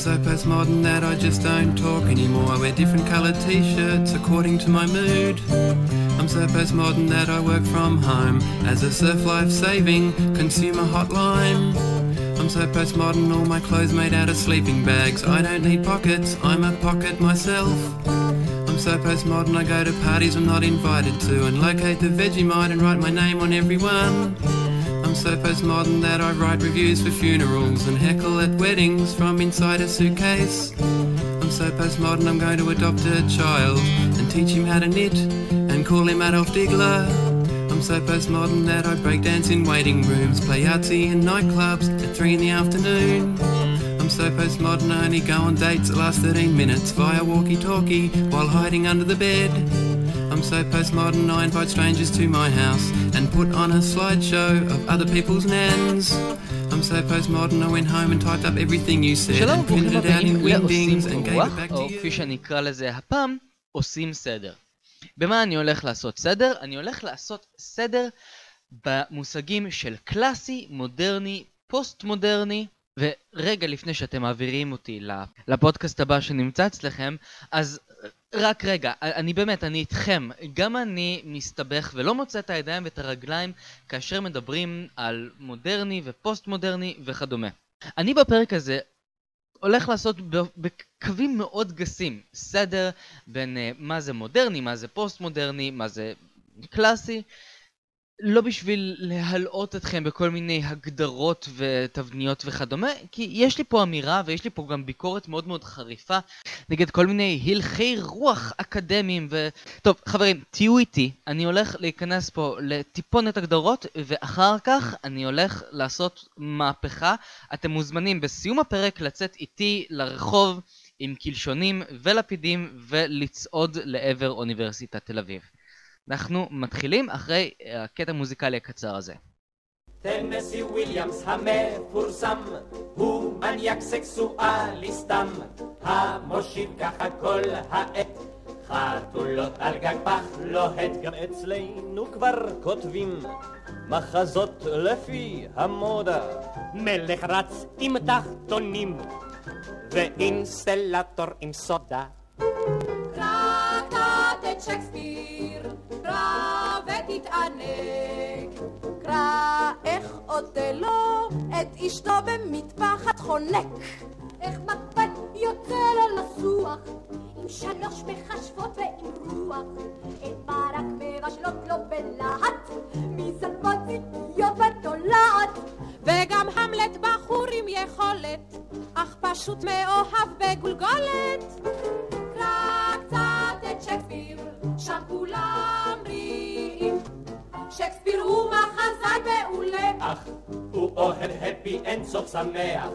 so postmodern that I just don't talk anymore. I wear different coloured t-shirts according to my mood. I'm so postmodern that I work from home as a surf life saving consumer hotline. I'm so postmodern, all my clothes made out of sleeping bags. I don't need pockets, I'm a pocket myself. I'm so postmodern, I go to parties I'm not invited to and locate the Vegemite and write my name on every one. I'm so postmodern that I write reviews for funerals and heckle at weddings from inside a suitcase. I'm so postmodern, I'm going to adopt a child and teach him how to knit and call him Adolf Diggler. I'm so postmodern that I break dance in waiting rooms, play Yahtzee in nightclubs at 3 in the afternoon. I'm so postmodern I only go on dates that last 13 minutes via walkie-talkie while hiding under the bed. I'm so postmodern I invite strangers to my house and put on a slideshow of other people's nans. I'm so postmodern I went home and typed up everything you said שלום, and printed it out in לעושים and gave it back to או you. כפי שאני אקרא לזה הפעם, עושים סדר. במה אני הולך לעשות סדר? אני הולך לעשות סדר במושגים של קלאסי, מודרני, פוסט מודרני, ורגע לפני שאתם מעבירים אותי לפודקאסט הבא שנמצא אצלכם, אז רק רגע, אני באמת, אני איתכם. גם אני מסתבך ולא מוצא את הידיים ואת הרגליים כאשר מדברים על מודרני ופוסט מודרני וכדומה. אני בפרק הזה הולך לעשות בקווים מאוד גסים סדר בין uh, מה זה מודרני, מה זה פוסט מודרני, מה זה קלאסי לא בשביל להלאות אתכם בכל מיני הגדרות ותבניות וכדומה, כי יש לי פה אמירה ויש לי פה גם ביקורת מאוד מאוד חריפה נגד כל מיני הלכי רוח אקדמיים ו... טוב, חברים, תהיו איתי, אני הולך להיכנס פה לטיפונת הגדרות ואחר כך אני הולך לעשות מהפכה. אתם מוזמנים בסיום הפרק לצאת איתי לרחוב עם קלשונים ולפידים ולצעוד לעבר אוניברסיטת תל אביב. אנחנו מתחילים אחרי הקטע המוזיקלי הקצר הזה. טנסי וויליאמס המפורסם הוא מניאק סקסואליסטם. המושיב ככה כל העת חתולות על גג פח לוהט גם אצלנו כבר כותבים. מחזות לפי המודה מלך רץ עם תחתונים ואינסטלטור עם סודה. קראת את שייקספיר, ותתענג. קרא איך אוטלו את אשתו במטפחת חונק. איך מפת יוצא לו לסוח, עם שלוש מכשפות ועם רוח. את ברק מבשלות לו בלהט, משלפות ציפיות ותולעת. וגם המלט בחור עם יכולת, אך פשוט מאוהב בגולגולת. שייקספיר הוא מחזאי מעולה, אך הוא אוהב happy end סוף שמח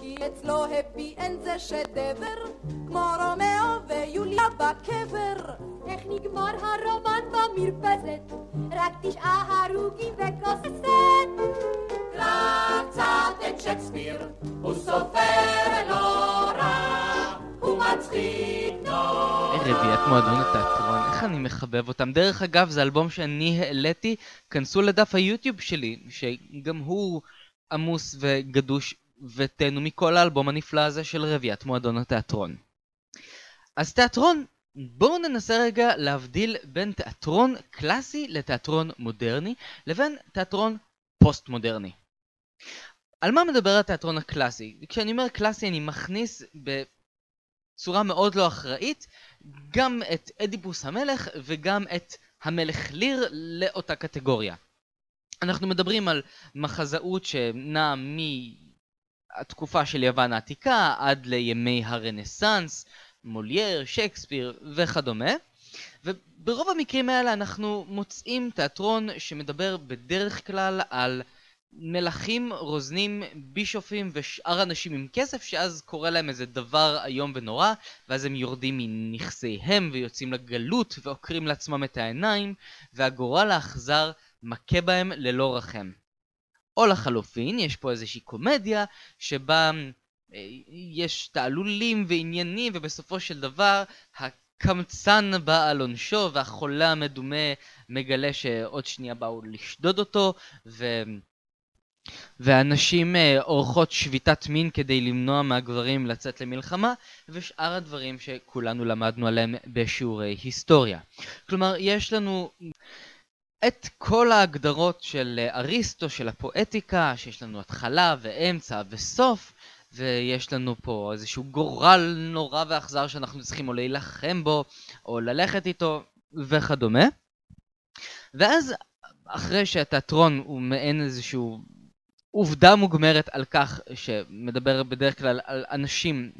כי אצלו happy end זה שדבר, כמו רומאו ויוליה בקבר. איך נגמר הרומן במרפסת? רק תשעה הרוגים וכוס הסט. קרא קצת את שייקספיר, הוא סופר לא רע מצחיק נורא רביעיית מועדון התיאטרון, איך אני מחבב אותם. דרך אגב, זה אלבום שאני העליתי, כנסו לדף היוטיוב שלי, שגם הוא עמוס וגדוש, ותהנו מכל האלבום הנפלא הזה של רביעיית מועדון התיאטרון. אז תיאטרון, בואו ננסה רגע להבדיל בין תיאטרון קלאסי לתיאטרון מודרני, לבין תיאטרון פוסט מודרני. על מה מדבר התיאטרון הקלאסי? כשאני אומר קלאסי אני מכניס בצורה מאוד לא אחראית גם את אדיפוס המלך וגם את המלך ליר לאותה קטגוריה. אנחנו מדברים על מחזאות שנעה מהתקופה של יוון העתיקה עד לימי הרנסאנס, מולייר, שייקספיר וכדומה. וברוב המקרים האלה אנחנו מוצאים תיאטרון שמדבר בדרך כלל על מלכים, רוזנים, בישופים ושאר אנשים עם כסף שאז קורה להם איזה דבר איום ונורא ואז הם יורדים מנכסיהם ויוצאים לגלות ועוקרים לעצמם את העיניים והגורל האכזר מכה בהם ללא רחם. או לחלופין, יש פה איזושהי קומדיה שבה אה, יש תעלולים ועניינים ובסופו של דבר הקמצן בא על עונשו והחולה המדומה מגלה שעוד שנייה באו לשדוד אותו ו... והנשים אה, עורכות שביתת מין כדי למנוע מהגברים לצאת למלחמה, ושאר הדברים שכולנו למדנו עליהם בשיעורי היסטוריה. כלומר, יש לנו את כל ההגדרות של אה, אריסטו, של הפואטיקה, שיש לנו התחלה ואמצע וסוף, ויש לנו פה איזשהו גורל נורא ואכזר שאנחנו צריכים או להילחם בו, או ללכת איתו, וכדומה. ואז, אחרי שהתיאטרון הוא מעין איזשהו עובדה מוגמרת על כך שמדבר בדרך כלל על אנשים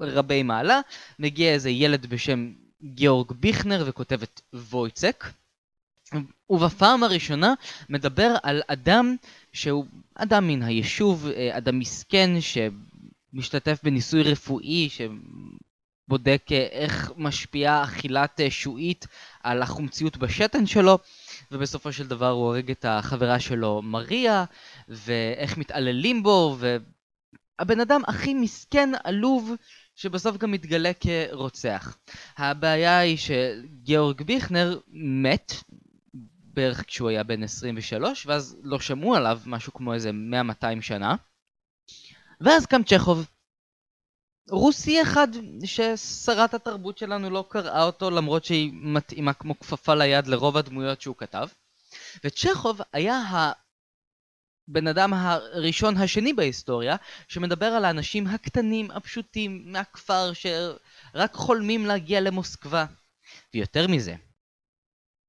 רבי מעלה, מגיע איזה ילד בשם גיאורג ביכנר וכותב את וויצק. ובפעם הראשונה מדבר על אדם שהוא אדם מן היישוב, אדם מסכן שמשתתף בניסוי רפואי שבודק איך משפיעה אכילת שועית על החומציות בשתן שלו ובסופו של דבר הוא הורג את החברה שלו מריה ואיך מתעללים בו והבן אדם הכי מסכן, עלוב שבסוף גם מתגלה כרוצח. הבעיה היא שגיאורג ביכנר מת בערך כשהוא היה בן 23, ואז לא שמעו עליו משהו כמו איזה 100-200 שנה. ואז קם צ'כוב. רוסי אחד ששרת התרבות שלנו לא קראה אותו למרות שהיא מתאימה כמו כפפה ליד לרוב הדמויות שהוא כתב. וצ'כוב היה הבן אדם הראשון השני בהיסטוריה שמדבר על האנשים הקטנים הפשוטים מהכפר שרק חולמים להגיע למוסקבה. ויותר מזה,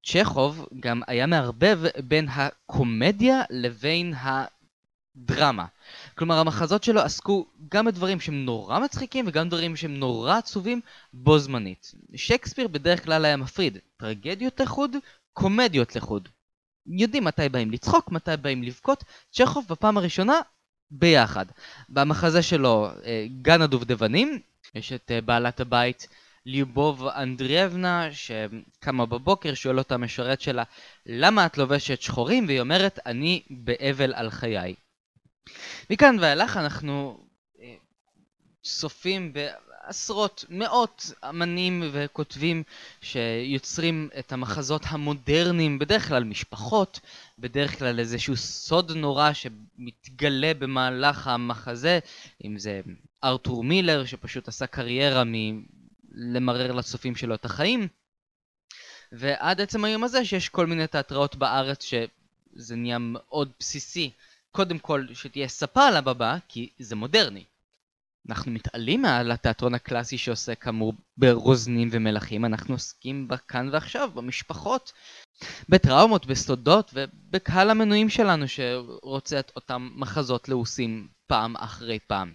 צ'כוב גם היה מערבב בין הקומדיה לבין הדרמה. כלומר המחזות שלו עסקו גם בדברים שהם נורא מצחיקים וגם דברים שהם נורא עצובים בו זמנית. שייקספיר בדרך כלל היה מפריד טרגדיות לחוד, קומדיות לחוד. יודעים מתי באים לצחוק, מתי באים לבכות, צ'כוב בפעם הראשונה ביחד. במחזה שלו אה, גן הדובדבנים, יש את אה, בעלת הבית ליובוב אנדריאבנה שקמה בבוקר, שואל אותה המשרת שלה למה את לובשת שחורים? והיא אומרת אני באבל על חיי. מכאן ואילך אנחנו אה, צופים בעשרות, מאות אמנים וכותבים שיוצרים את המחזות המודרניים, בדרך כלל משפחות, בדרך כלל איזשהו סוד נורא שמתגלה במהלך המחזה, אם זה ארתור מילר שפשוט עשה קריירה למרר לצופים שלו את החיים. ועד עצם היום הזה שיש כל מיני תיאטראות בארץ שזה נהיה מאוד בסיסי. קודם כל שתהיה ספה על הבמה, כי זה מודרני. אנחנו מתעלים מעל התיאטרון הקלאסי שעושה כאמור ברוזנים ומלכים, אנחנו עוסקים בכאן ועכשיו, במשפחות, בטראומות, בסודות ובקהל המנויים שלנו שרוצה את אותם מחזות לעוסים פעם אחרי פעם.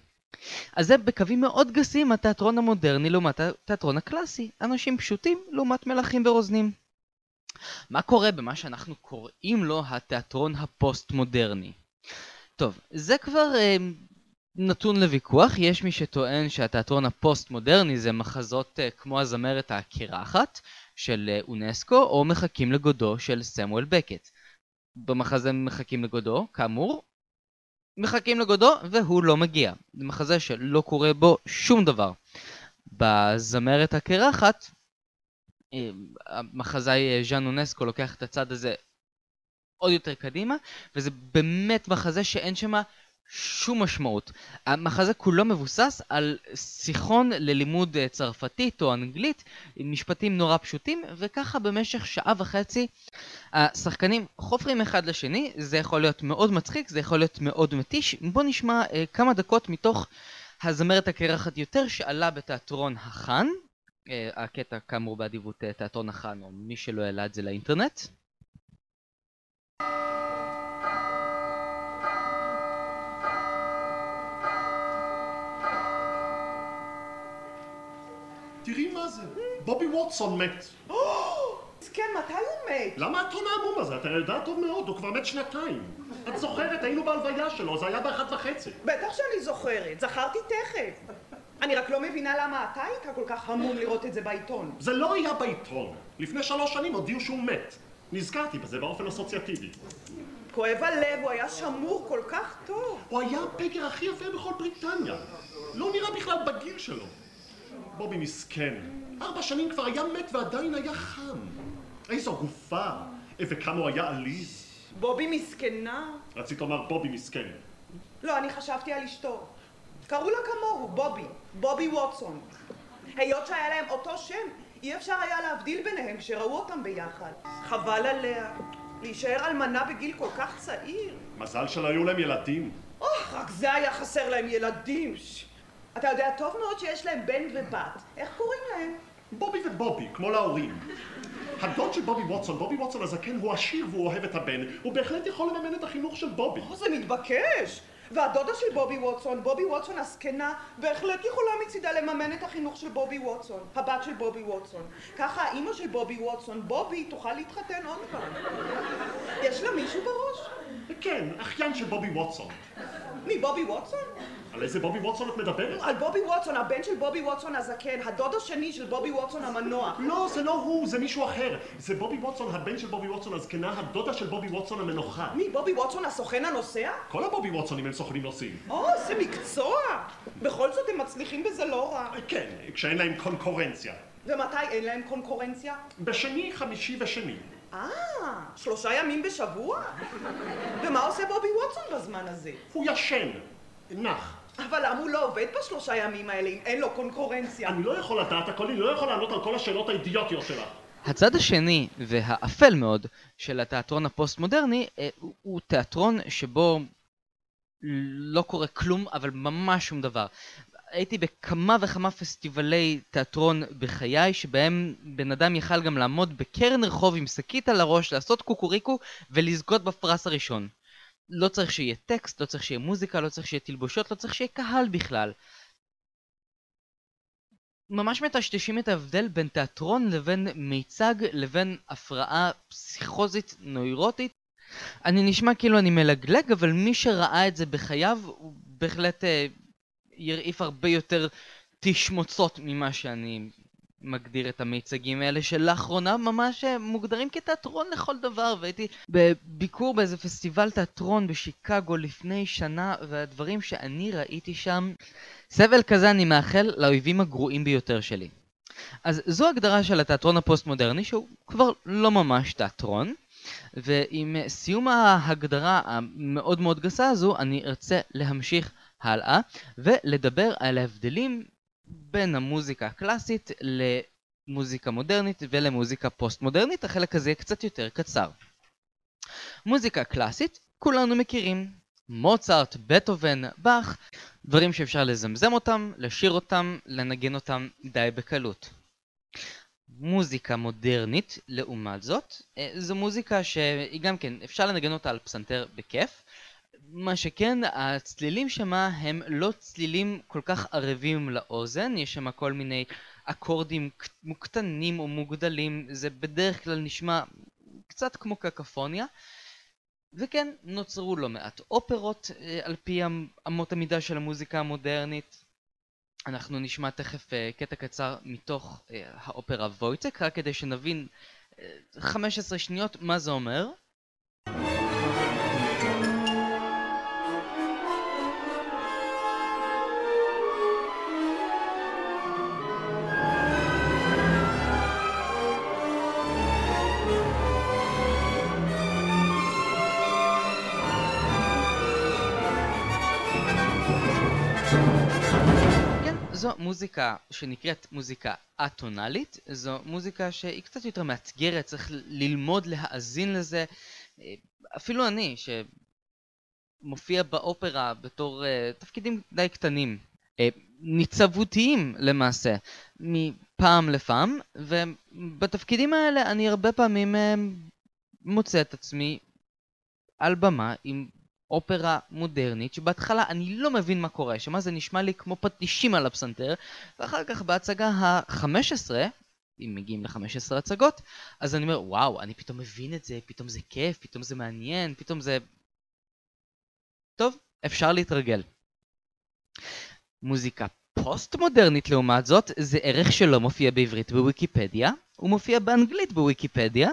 אז זה בקווים מאוד גסים התיאטרון המודרני לעומת התיאטרון הקלאסי. אנשים פשוטים לעומת מלכים ורוזנים. מה קורה במה שאנחנו קוראים לו התיאטרון הפוסט-מודרני? טוב, זה כבר אה, נתון לוויכוח. יש מי שטוען שהתיאטרון הפוסט-מודרני זה מחזות אה, כמו הזמרת הקרחת של אה, אונסקו, או מחכים לגודו של סמואל בקט. במחזה מחכים לגודו, כאמור, מחכים לגודו והוא לא מגיע. זה מחזה שלא קורה בו שום דבר. בזמרת הקרחת, אה, המחזאי אה, ז'אן אונסקו לוקח את הצד הזה עוד יותר קדימה, וזה באמת מחזה שאין שם שום משמעות. המחזה כולו מבוסס על שיחון ללימוד אה, צרפתית או אנגלית עם משפטים נורא פשוטים וככה במשך שעה וחצי השחקנים חופרים אחד לשני, זה יכול להיות מאוד מצחיק, זה יכול להיות מאוד מתיש. בואו נשמע אה, כמה דקות מתוך הזמרת הקרחת יותר שעלה בתיאטרון החאן, אה, הקטע כאמור באדיבות אה, תיאטרון החאן או מי שלא העלה את זה לאינטרנט. תראי מה זה, בובי ווטסון מת. כן, מתי הוא מת? למה את עונה המום הזה? אתה יודעת טוב מאוד, הוא כבר מת שנתיים. את זוכרת, היינו בהלוויה שלו, זה היה באחת וחצי. בטח שאני זוכרת, זכרתי תכף. אני רק לא מבינה למה אתה היית כל כך המום לראות את זה בעיתון. זה לא היה בעיתון. לפני שלוש שנים הודיעו שהוא מת. נזכרתי בזה באופן אסוציאטיבי. כואב הלב, הוא היה שמור כל כך טוב. הוא היה הפגר הכי יפה בכל בריטניה. לא נראה בכלל בגיל שלו. בובי מסכן. ארבע שנים כבר היה מת ועדיין היה חם. איזו גופה, וכמה הוא היה עליז. בובי מסכנה? רצית לומר בובי מסכן. לא, אני חשבתי על אשתו. קראו לה כמוהו, בובי. בובי ווטסון. היות שהיה להם אותו שם, אי אפשר היה להבדיל ביניהם כשראו אותם ביחד. חבל עליה. להישאר אלמנה בגיל כל כך צעיר. מזל שלא היו להם ילדים. אוח, רק זה היה חסר להם ילדים. ש- אתה יודע טוב מאוד שיש להם בן ובת. איך קוראים להם? בובי ובובי, כמו להורים. הדוד של בובי ווטסון, בובי ווטסון הזקן, הוא עשיר והוא אוהב את הבן, הוא בהחלט יכול לממן את החינוך של בובי. או, זה מתבקש. והדודה של בובי ווטסון, בובי ווטסון הזקנה, בהחלט יכולה מצידה לממן את החינוך של בובי ווטסון, הבת של בובי ווטסון. ככה האימא של בובי ווטסון, בובי, תוכל להתחתן עוד פעם. יש לה מישהו בראש? כן, אחיין של בובי ווטסון. מי, בובי ווטסון? על איזה בובי ווטסון את מדברת? על בובי ווטסון, הבן של בובי ווטסון הזקן, הדוד השני של בובי ווטסון המנוח. לא, זה לא הוא, זה מישהו אחר. זה בובי ווטסון, הבן של בובי ווטסון הזקנה, הדודה של בובי ווטסון המנוחה. מי, בובי ווטסון הסוכן הנוסע? כל הבובי ווטסונים הם סוכנים נוסעים. או, זה מקצוע! בכל זאת הם מצליחים בזה לא רע. כן, כשאין להם קונקורנציה. ומתי אין להם קונקורנציה? בשני, חמישי ושני. אה, שלושה ימים בשבוע? ומה עושה בובי ווטסון בזמן הזה? הוא ישן, נח. אבל למה הוא לא עובד בשלושה ימים האלה אם אין לו קונקורנציה? אני לא יכול לדעת הכל, אני לא יכול לענות על כל השאלות האידיוטיות שלך. הצד השני, והאפל מאוד, של התיאטרון הפוסט-מודרני, אה, הוא- הוא תיאטרון שבו לא קורה כלום, אבל ממש שום דבר. הייתי בכמה וכמה פסטיבלי תיאטרון בחיי, שבהם בן אדם יכל גם לעמוד בקרן רחוב עם שקית על הראש, לעשות קוקוריקו ולזכות בפרס הראשון. לא צריך שיהיה טקסט, לא צריך שיהיה מוזיקה, לא צריך שיהיה תלבושות, לא צריך שיהיה קהל בכלל. ממש מטשטשים את ההבדל בין תיאטרון לבין מיצג לבין הפרעה פסיכוזית נוירוטית. אני נשמע כאילו אני מלגלג, אבל מי שראה את זה בחייו, הוא בהחלט אה, ירעיף הרבה יותר תשמוצות ממה שאני מגדיר את המיצגים האלה, שלאחרונה ממש אה, מוגדרים כתיאטרון לכל דבר, והייתי בביקור באיזה פסטיבל תיאטרון בשיקגו לפני שנה, והדברים שאני ראיתי שם, סבל כזה אני מאחל לאויבים הגרועים ביותר שלי. אז זו הגדרה של התיאטרון הפוסט-מודרני, שהוא כבר לא ממש תיאטרון, ועם סיום ההגדרה המאוד מאוד גסה הזו, אני ארצה להמשיך הלאה, ולדבר על ההבדלים בין המוזיקה הקלאסית למוזיקה מודרנית ולמוזיקה פוסט-מודרנית, החלק הזה יהיה קצת יותר קצר. מוזיקה קלאסית, כולנו מכירים. מוצרט, בטהובן, באך, דברים שאפשר לזמזם אותם, לשיר אותם, לנגן אותם די בקלות. מוזיקה מודרנית, לעומת זאת, אה, זו מוזיקה שהיא גם כן, אפשר לנגן אותה על פסנתר בכיף. מה שכן, הצלילים שמה הם לא צלילים כל כך ערבים לאוזן, יש שם כל מיני אקורדים מוקטנים או מוגדלים, זה בדרך כלל נשמע קצת כמו קקפוניה. וכן, נוצרו לא מעט אופרות אה, על פי אמ- אמות המידה של המוזיקה המודרנית. אנחנו נשמע תכף אה, קטע קצר מתוך אה, האופרה וויצק, רק כדי שנבין אה, 15 שניות מה זה אומר. זו מוזיקה שנקראת מוזיקה אטונאלית, זו מוזיקה שהיא קצת יותר מאתגרת, צריך ללמוד להאזין לזה. אפילו אני, שמופיע באופרה בתור אה, תפקידים די קטנים, אה, ניצבותיים למעשה, מפעם לפעם, ובתפקידים האלה אני הרבה פעמים אה, מוצא את עצמי על במה עם אופרה מודרנית, שבהתחלה אני לא מבין מה קורה שם, זה נשמע לי כמו פטישים על הפסנתר, ואחר כך בהצגה ה-15, אם מגיעים ל-15 הצגות, אז אני אומר, וואו, אני פתאום מבין את זה, פתאום זה כיף, פתאום זה מעניין, פתאום זה... טוב, אפשר להתרגל. מוזיקה פוסט-מודרנית לעומת זאת, זה ערך שלא מופיע בעברית בוויקיפדיה, הוא מופיע באנגלית בוויקיפדיה,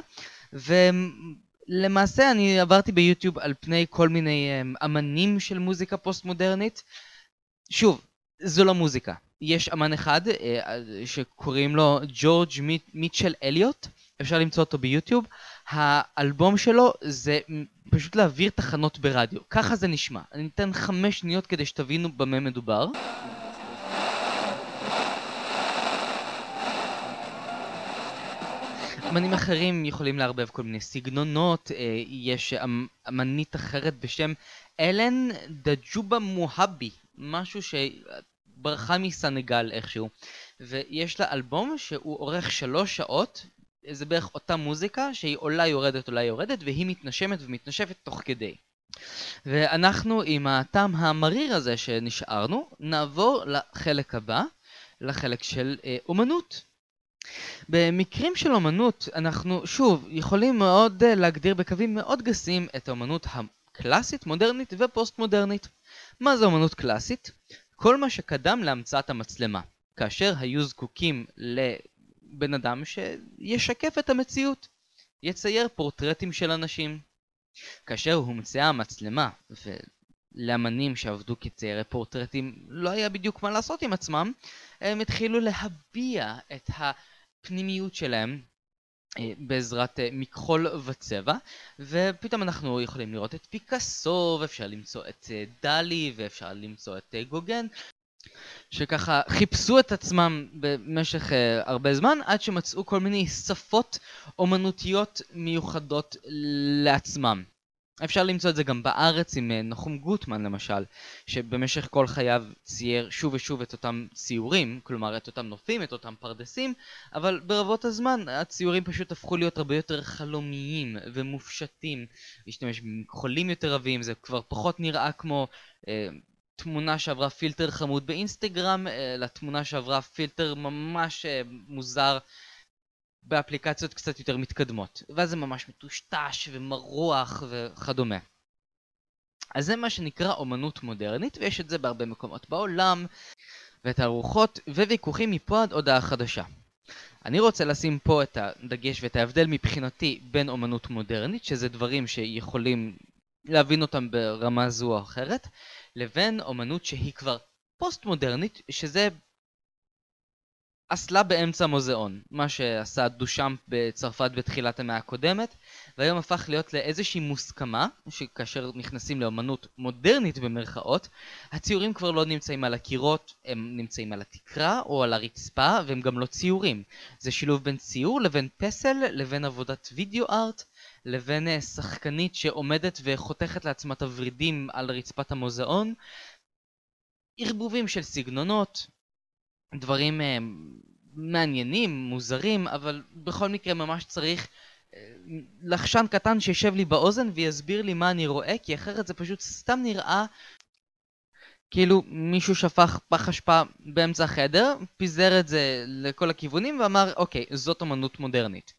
ולמעשה אני עברתי ביוטיוב על פני כל מיני אמ, אמנים של מוזיקה פוסט-מודרנית. שוב, זו לא מוזיקה. יש אמן אחד אה, שקוראים לו ג'ורג' מיט- מיטשל אליוט, אפשר למצוא אותו ביוטיוב. האלבום שלו זה פשוט להעביר תחנות ברדיו. ככה זה נשמע. אני אתן חמש שניות כדי שתבינו במה מדובר. אמנים אחרים יכולים לערבב כל מיני סגנונות, אה, יש אמ- אמנית אחרת בשם אלן דג'ובה מוהבי, משהו שברחה מסנגל איכשהו, ויש לה אלבום שהוא אורך שלוש שעות, זה בערך אותה מוזיקה שהיא עולה יורדת עולה יורדת והיא מתנשמת ומתנשפת תוך כדי. ואנחנו עם הטעם המריר הזה שנשארנו, נעבור לחלק הבא, לחלק של אה, אומנות. במקרים של אומנות אנחנו שוב יכולים מאוד אה, להגדיר בקווים מאוד גסים את האומנות הקלאסית, מודרנית ופוסט מודרנית. מה זה אומנות קלאסית? כל מה שקדם להמצאת המצלמה, כאשר היו זקוקים לבן אדם שישקף את המציאות, יצייר פורטרטים של אנשים. כאשר הומצאה המצלמה, ולאמנים שעבדו כציירי פורטרטים לא היה בדיוק מה לעשות עם עצמם, הם התחילו להביע את הפנימיות שלהם אה, בעזרת אה, מכחול וצבע, ופתאום אנחנו יכולים לראות את פיקאסו, ואפשר למצוא את אה, דלי, ואפשר למצוא את גוגן, שככה חיפשו את עצמם במשך uh, הרבה זמן, עד שמצאו כל מיני שפות אומנותיות מיוחדות לעצמם. אפשר למצוא את זה גם בארץ עם אה, נחום גוטמן למשל, שבמשך כל חייו צייר שוב ושוב את אותם ציורים, כלומר את אותם נופים, את אותם פרדסים, אבל ברבות הזמן הציורים פשוט הפכו להיות הרבה יותר חלומיים ומופשטים, להשתמש במכחולים יותר רבים, זה כבר פחות נראה כמו אה, תמונה שעברה פילטר חמוד באינסטגרם, אלא תמונה שעברה פילטר ממש אה, מוזר באפליקציות קצת יותר מתקדמות, ואז זה ממש מטושטש ומרוח וכדומה. אז זה מה שנקרא אומנות מודרנית, ויש את זה בהרבה מקומות בעולם, ותערוכות וויכוחים מפה עד הודעה חדשה. אני רוצה לשים פה את הדגש ואת ההבדל מבחינתי בין אומנות מודרנית, שזה דברים שיכולים להבין אותם ברמה זו או אחרת, לבין אומנות שהיא כבר פוסט מודרנית, שזה אסלה באמצע המוזיאון, מה שעשה דושאמפ בצרפת בתחילת המאה הקודמת, והיום הפך להיות לאיזושהי מוסכמה, שכאשר נכנסים לאמנות מודרנית במרכאות, הציורים כבר לא נמצאים על הקירות, הם נמצאים על התקרה או על הרצפה, והם גם לא ציורים. זה שילוב בין ציור לבין פסל, לבין עבודת וידאו ארט, לבין אה, שחקנית שעומדת וחותכת לעצמה את הוורידים על רצפת המוזיאון. ערבובים של סגנונות, דברים uh, מעניינים, מוזרים, אבל בכל מקרה ממש צריך uh, לחשן קטן שישב לי באוזן ויסביר לי מה אני רואה, כי אחרת זה פשוט סתם נראה כאילו מישהו שפך פח אשפה באמצע החדר, פיזר את זה לכל הכיוונים ואמר, אוקיי, זאת אמנות מודרנית.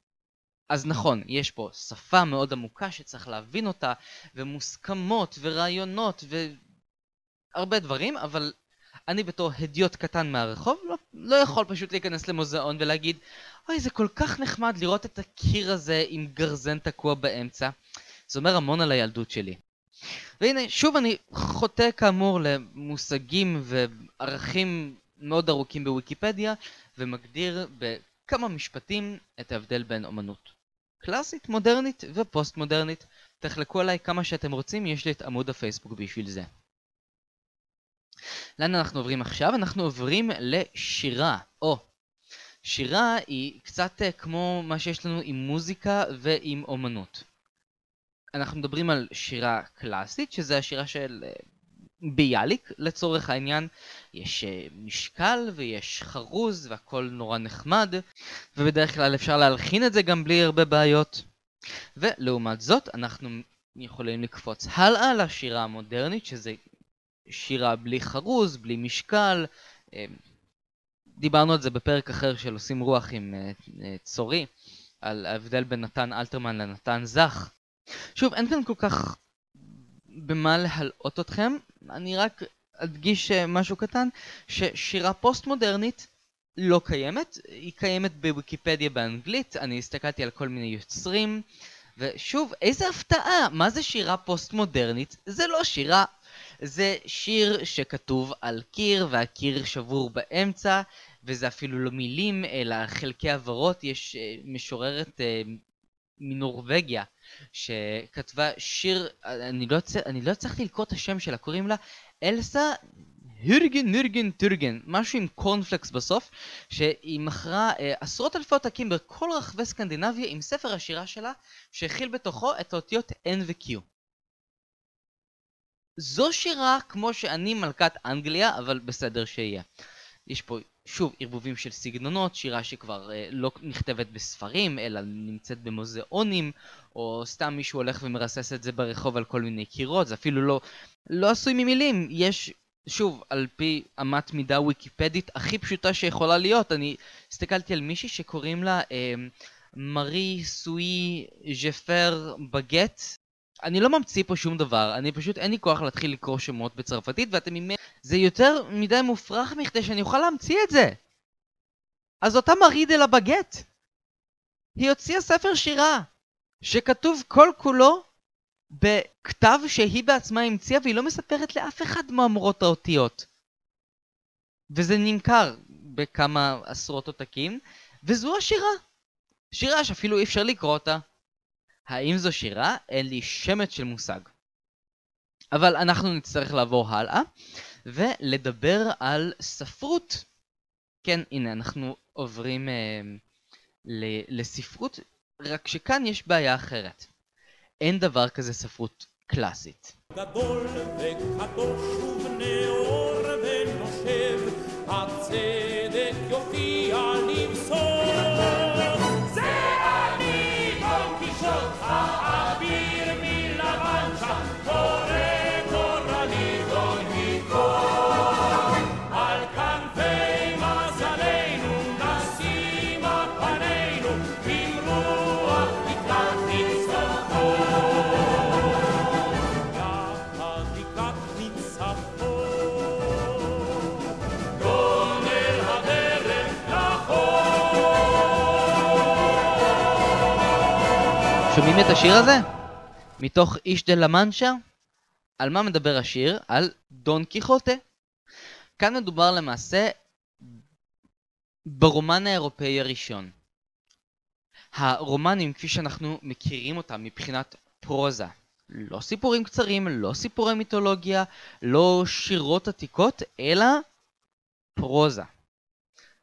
אז נכון, יש פה שפה מאוד עמוקה שצריך להבין אותה, ומוסכמות, ורעיונות, והרבה דברים, אבל אני בתור הדיוט קטן מהרחוב לא, לא יכול פשוט להיכנס למוזיאון ולהגיד אוי זה כל כך נחמד לראות את הקיר הזה עם גרזן תקוע באמצע. זה אומר המון על הילדות שלי. והנה שוב אני חוטא כאמור למושגים וערכים מאוד ארוכים בוויקיפדיה ומגדיר בכמה משפטים את ההבדל בין אומנות קלאסית, מודרנית ופוסט מודרנית תחלקו עליי כמה שאתם רוצים, יש לי את עמוד הפייסבוק בשביל זה לאן אנחנו עוברים עכשיו? אנחנו עוברים לשירה. או, שירה היא קצת אה, כמו מה שיש לנו עם מוזיקה ועם אומנות. אנחנו מדברים על שירה קלאסית, שזה השירה של אה, ביאליק לצורך העניין. יש אה, משקל ויש חרוז והכל נורא נחמד, ובדרך כלל אפשר להלחין את זה גם בלי הרבה בעיות. ולעומת זאת, אנחנו יכולים לקפוץ הלאה לשירה המודרנית, שזה שירה בלי חרוז, בלי משקל. אה, דיברנו על זה בפרק אחר של עושים רוח עם אה, אה, צורי, על ההבדל בין נתן אלתרמן לנתן זך. שוב, אין כאן כל כך במה להלאות אתכם, אני רק אדגיש משהו קטן, ששירה פוסט מודרנית לא קיימת, היא קיימת בוויקיפדיה באנגלית, אני הסתכלתי על כל מיני יוצרים, ושוב, איזה הפתעה, מה זה שירה פוסט מודרנית? זה לא שירה זה שיר שכתוב על קיר והקיר שבור באמצע וזה אפילו לא מילים אלא חלקי עברות יש uh, משוררת uh, מנורווגיה, שכתבה שיר, אני לא. אני לא הצלחתי לקרוא את השם שלה, קוראים לה אלסה הירגן נירגן טורגן, משהו עם קורנפלקס בסוף, שהיא מכרה אה, עשרות אלפי עותקים בכל רחבי סקנדינביה עם ספר השירה שלה, שהכיל בתוכו את האותיות N ו-Q. זו שירה כמו שאני מלכת אנגליה, אבל בסדר שיהיה. יש פה שוב ערבובים של סגנונות, שירה שכבר אה, לא נכתבת בספרים, אלא נמצאת במוזיאונים, או סתם מישהו הולך ומרסס את זה ברחוב על כל מיני קירות, זה אפילו לא, לא עשוי ממילים, יש שוב, על פי אמת מידה ויקיפדית הכי פשוטה שיכולה להיות, אני הסתכלתי על מישהי שקוראים לה אה, מארי סואי ז'פר בגט. אני לא ממציא פה שום דבר, אני פשוט אין לי כוח להתחיל לקרוא שמות בצרפתית ואתם ממילא... זה יותר מדי מופרך מכדי שאני אוכל להמציא את זה! אז אותה מארי דה לה בגט! היא הוציאה ספר שירה שכתוב כל כולו בכתב שהיא בעצמה המציאה והיא לא מספרת לאף אחד מאמרות האותיות. וזה נמכר בכמה עשרות עותקים, וזו השירה. שירה שאפילו אי אפשר לקרוא אותה. האם זו שירה? אין לי שמץ של מושג. אבל אנחנו נצטרך לעבור הלאה, ולדבר על ספרות. כן, הנה, אנחנו עוברים אה, לספרות, רק שכאן יש בעיה אחרת. אין דבר כזה ספרות קלאסית. גדול וקדוש ובנאור ונושב, הצדק שומעים את השיר הזה? מתוך איש דה לה מנשה? על מה מדבר השיר? על דון קיחוטה. כאן מדובר למעשה ברומן האירופאי הראשון. הרומנים כפי שאנחנו מכירים אותם מבחינת פרוזה. לא סיפורים קצרים, לא סיפורי מיתולוגיה, לא שירות עתיקות, אלא פרוזה.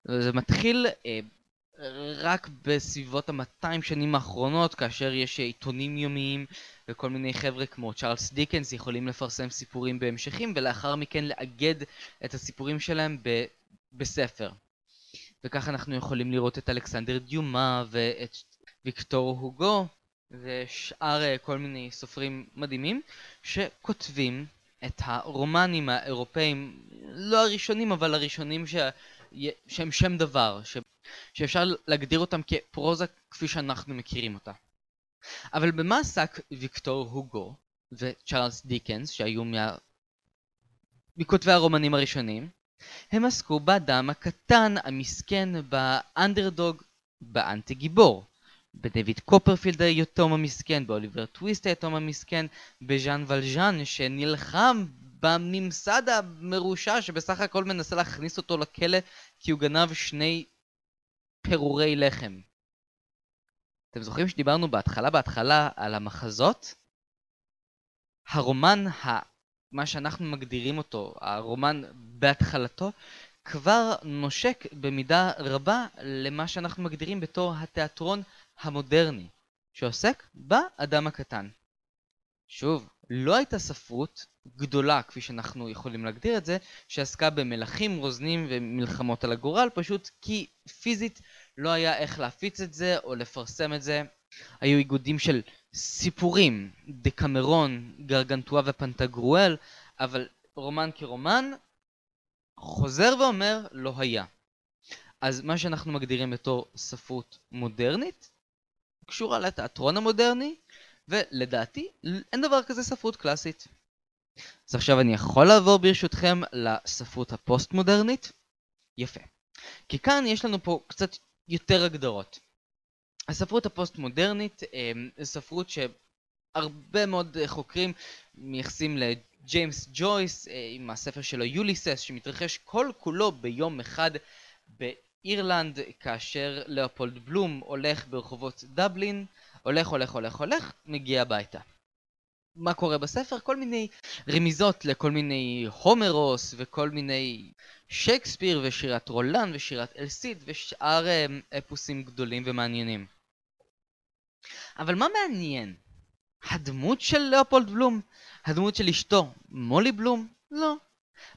זה מתחיל אה, רק בסביבות ה-200 שנים האחרונות, כאשר יש עיתונים יומיים וכל מיני חבר'ה כמו צ'ארלס דיקנס יכולים לפרסם סיפורים בהמשכים, ולאחר מכן לאגד את הסיפורים שלהם ב- בספר. וכך אנחנו יכולים לראות את אלכסנדר דיומה ואת ויקטור הוגו ושאר אה, כל מיני סופרים מדהימים שכותבים את הרומנים האירופאים, לא הראשונים אבל הראשונים ש... שהם שם דבר, ש... שאפשר להגדיר אותם כפרוזה כפי שאנחנו מכירים אותה. אבל במה עסק ויקטור הוגו וצ'ארלס דיקנס שהיו מה... מכותבי הרומנים הראשונים? הם עסקו באדם הקטן, המסכן, באנדרדוג, באנטי גיבור. בדויד קופרפילד היתום המסכן, באוליבר טוויסט היתום המסכן, בז'אן ולז'אן שנלחם בממסד המרושע שבסך הכל מנסה להכניס אותו לכלא כי הוא גנב שני פירורי לחם. אתם זוכרים שדיברנו בהתחלה בהתחלה על המחזות? הרומן, ה... מה שאנחנו מגדירים אותו, הרומן בהתחלתו, כבר נושק במידה רבה למה שאנחנו מגדירים בתור התיאטרון המודרני, שעוסק באדם הקטן. שוב, לא הייתה ספרות גדולה, כפי שאנחנו יכולים להגדיר את זה, שעסקה במלכים, רוזנים ומלחמות על הגורל, פשוט כי פיזית לא היה איך להפיץ את זה או לפרסם את זה. היו איגודים של סיפורים, דקמרון, גרגנטואה ופנטגרואל, אבל רומן כרומן, חוזר ואומר, לא היה. אז מה שאנחנו מגדירים בתור ספרות מודרנית, קשורה לתיאטרון המודרני, ולדעתי אין דבר כזה ספרות קלאסית. אז עכשיו אני יכול לעבור ברשותכם לספרות הפוסט-מודרנית? יפה. כי כאן יש לנו פה קצת יותר הגדרות. הספרות הפוסט-מודרנית זו ספרות שהרבה מאוד חוקרים מייחסים לג'יימס ג'ויס עם הספר שלו יוליסס שמתרחש כל כולו ביום אחד באירלנד כאשר לאופולד בלום הולך ברחובות דבלין הולך, הולך, הולך, הולך, מגיע הביתה. מה קורה בספר? כל מיני רמיזות לכל מיני הומרוס וכל מיני שייקספיר ושירת רולן ושירת אלסיד ושאר אמ, אפוסים גדולים ומעניינים. אבל מה מעניין? הדמות של לאופולד בלום? הדמות של אשתו, מולי בלום? לא.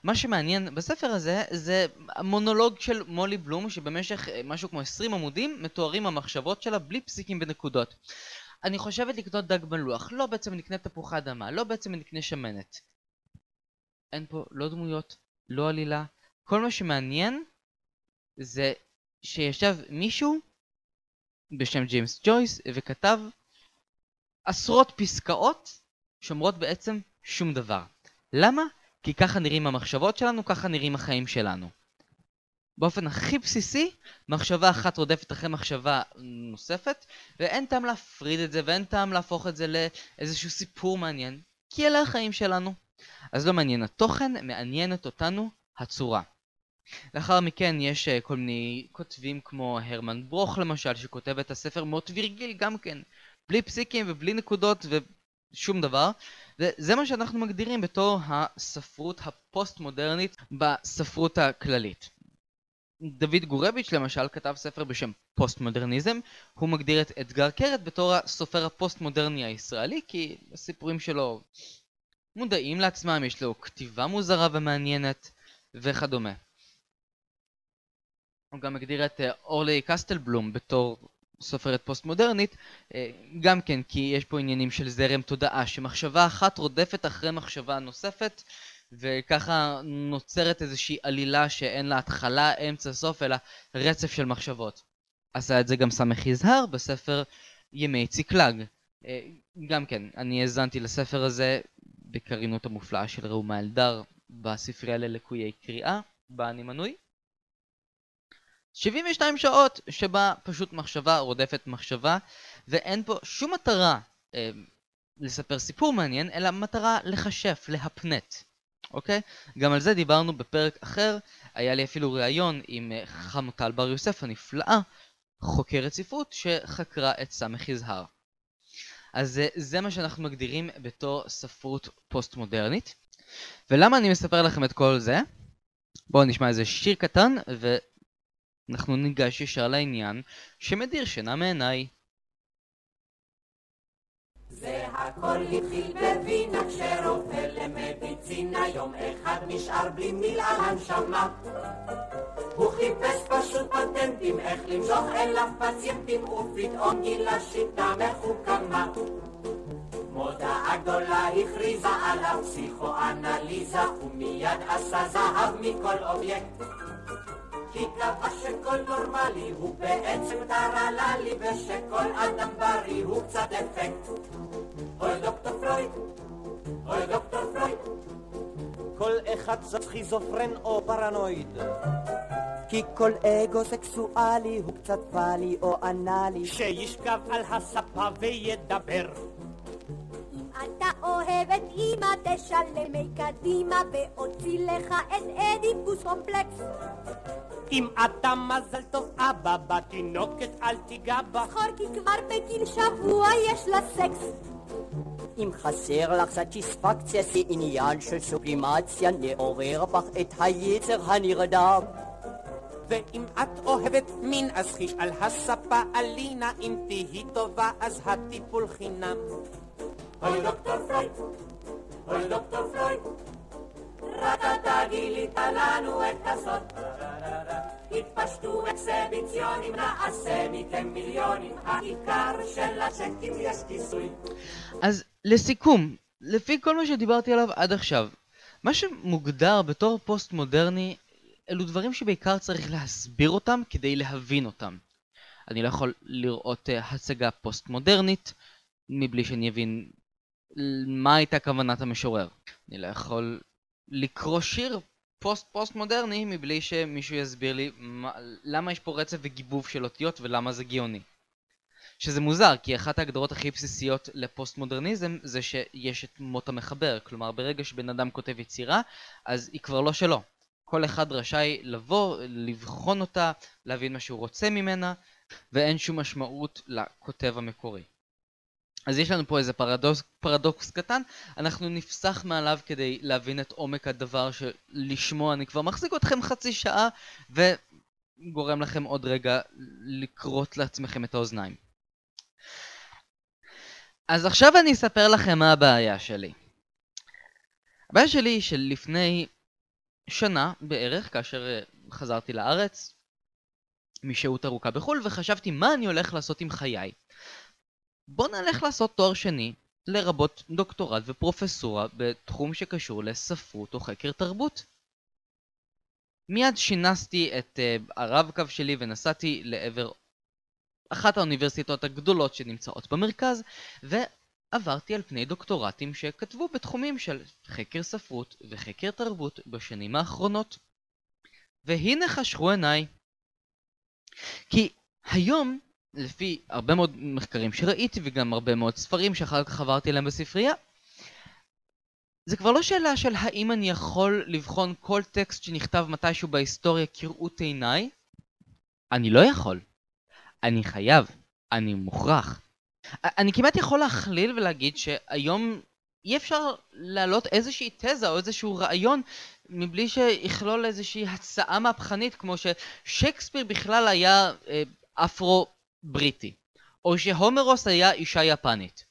מה שמעניין בספר הזה זה המונולוג של מולי בלום שבמשך אה, משהו כמו 20 עמודים מתוארים המחשבות שלה בלי פסיקים בנקודות. אני חושבת לקנות דג מלוח, לא בעצם נקנה תפוחי אדמה, לא בעצם נקנה שמנת. אין פה לא דמויות, לא עלילה, כל מה שמעניין זה שישב מישהו בשם ג'יימס ג'ויס וכתב עשרות פסקאות שאומרות בעצם שום דבר. למה? כי ככה נראים המחשבות שלנו, ככה נראים החיים שלנו. באופן הכי בסיסי, מחשבה אחת רודפת אחרי מחשבה נוספת, ואין טעם להפריד את זה, ואין טעם להפוך את זה לאיזשהו סיפור מעניין, כי אלה החיים שלנו. אז לא מעניין התוכן, מעניינת אותנו הצורה. לאחר מכן יש uh, כל מיני כותבים כמו הרמן ברוך למשל, שכותב את הספר מוט וירגיל גם כן, בלי פסיקים ובלי נקודות ושום דבר, וזה מה שאנחנו מגדירים בתור הספרות הפוסט-מודרנית בספרות הכללית. דוד גורביץ' למשל כתב ספר בשם פוסט-מודרניזם, הוא מגדיר את אתגר קרת בתור הסופר הפוסט-מודרני הישראלי, כי הסיפורים שלו מודעים לעצמם, יש לו כתיבה מוזרה ומעניינת וכדומה. הוא גם מגדיר את אה, אורלי קסטל-בלום בתור סופרת פוסט-מודרנית, אה, גם כן כי יש פה עניינים של זרם תודעה, שמחשבה אחת רודפת אחרי מחשבה נוספת, וככה נוצרת איזושהי עלילה שאין לה התחלה, אמצע, סוף, אלא רצף של מחשבות. עשה את זה גם סמך יזהר בספר ימי ציקלג. אה, גם כן, אני האזנתי לספר הזה בקרינות המופלאה של ראומה אלדר בספרייה ללקויי קריאה, בה אני מנוי. 72 שעות שבה פשוט מחשבה רודפת מחשבה, ואין פה שום מטרה אה, לספר סיפור מעניין, אלא מטרה לחשף, להפנט. אוקיי? גם על זה דיברנו בפרק אחר, היה לי אפילו ראיון עם אה, חמוטל בר יוסף הנפלאה, חוקרת ספרות שחקרה את סמך יזהר. אז אה, זה מה שאנחנו מגדירים בתור ספרות פוסט-מודרנית. ולמה אני מספר לכם את כל זה? בואו נשמע איזה שיר קטן ואנחנו ניגש ישר לעניין שמדיר שינה מעיניי. הכל התחיל בווינה כשרופא למדיצינה יום אחד נשאר בלי מילה הנשמה. הוא חיפש פשוט פטנטים איך למשוך אליו פציינטים ופתאום גילה שיטה מחוכמה. מודעה גדולה הכריזה עליו פסיכואנליזה ומיד עשה זהב מכל אובייקט כי קבע שכל נורמלי הוא בעצם טרללי ושכל אדם בריא הוא קצת דפקט. אוי דוקטור פרויד, אוי דוקטור פרויד. כל אחד זה סכיזופרן או פרנואיד. כי כל אגו סקסואלי הוא קצת פאלי או אנאלי. שישכב על הספה וידבר. אתה אוהב את אמא, תשלמי קדימה והוציא לך את אדיפוס קומפלקס. אם אתה מזל טוב אבא, בתינוקת אל תיגע בה. זכור כי כבר בגיל שבוע יש לה סקס. אם חסר לך סטיספקציה זה עניין של סובלימציה, נעורר בך את היצר הנרדם. ואם את אוהבת מין, אז חיש על הספה אלינה, אם תהי טובה, אז הטיפול חינם. אוי דוקטור פרויד, אוי דוקטור פרויד, רק אתה גילית לנו את הסוד. התפשטו אקסביציונים, נעשה מכם מיליונים, העיקר של הצ'קים יש כיסוי. אז לסיכום, לפי כל מה שדיברתי עליו עד עכשיו, מה שמוגדר בתור פוסט מודרני אלו דברים שבעיקר צריך להסביר אותם כדי להבין אותם. אני לא יכול לראות uh, הצגה פוסט מודרנית מבלי שאני אבין מה הייתה כוונת המשורר. אני לא יכול לקרוא שיר פוסט פוסט מודרני מבלי שמישהו יסביר לי מה, למה יש פה רצף וגיבוב של אותיות ולמה זה גאוני. שזה מוזר, כי אחת ההגדרות הכי בסיסיות לפוסט מודרניזם זה שיש את מות המחבר, כלומר ברגע שבן אדם כותב יצירה, אז היא כבר לא שלו. כל אחד רשאי לבוא, לבחון אותה, להבין מה שהוא רוצה ממנה, ואין שום משמעות לכותב המקורי. אז יש לנו פה איזה פרדוקס, פרדוקס קטן, אנחנו נפסח מעליו כדי להבין את עומק הדבר שלשמו אני כבר מחזיק אתכם חצי שעה וגורם לכם עוד רגע לכרות לעצמכם את האוזניים. אז עכשיו אני אספר לכם מה הבעיה שלי. הבעיה שלי היא שלפני שנה בערך, כאשר אה, חזרתי לארץ משהות ארוכה בחו"ל, וחשבתי מה אני הולך לעשות עם חיי. בוא נלך לעשות תואר שני, לרבות דוקטורט ופרופסורה בתחום שקשור לספרות או חקר תרבות. מיד שינסתי את uh, הרב-קו שלי ונסעתי לעבר אחת האוניברסיטאות הגדולות שנמצאות במרכז, ועברתי על פני דוקטורטים שכתבו בתחומים של חקר ספרות וחקר תרבות בשנים האחרונות. והנה חשכו עיניי. כי היום לפי הרבה מאוד מחקרים שראיתי וגם הרבה מאוד ספרים שאחר כך עברתי עליהם בספרייה, זה כבר לא שאלה של האם אני יכול לבחון כל טקסט שנכתב מתישהו בהיסטוריה כראות עיניי. אני לא יכול. אני חייב. אני מוכרח. אני כמעט יכול להכליל ולהגיד שהיום אי אפשר להעלות איזושהי תזה או איזשהו רעיון מבלי שיכלול איזושהי הצעה מהפכנית כמו ששייקספיר בכלל היה אה, אפרו בריטי, או שהומרוס היה אישה יפנית.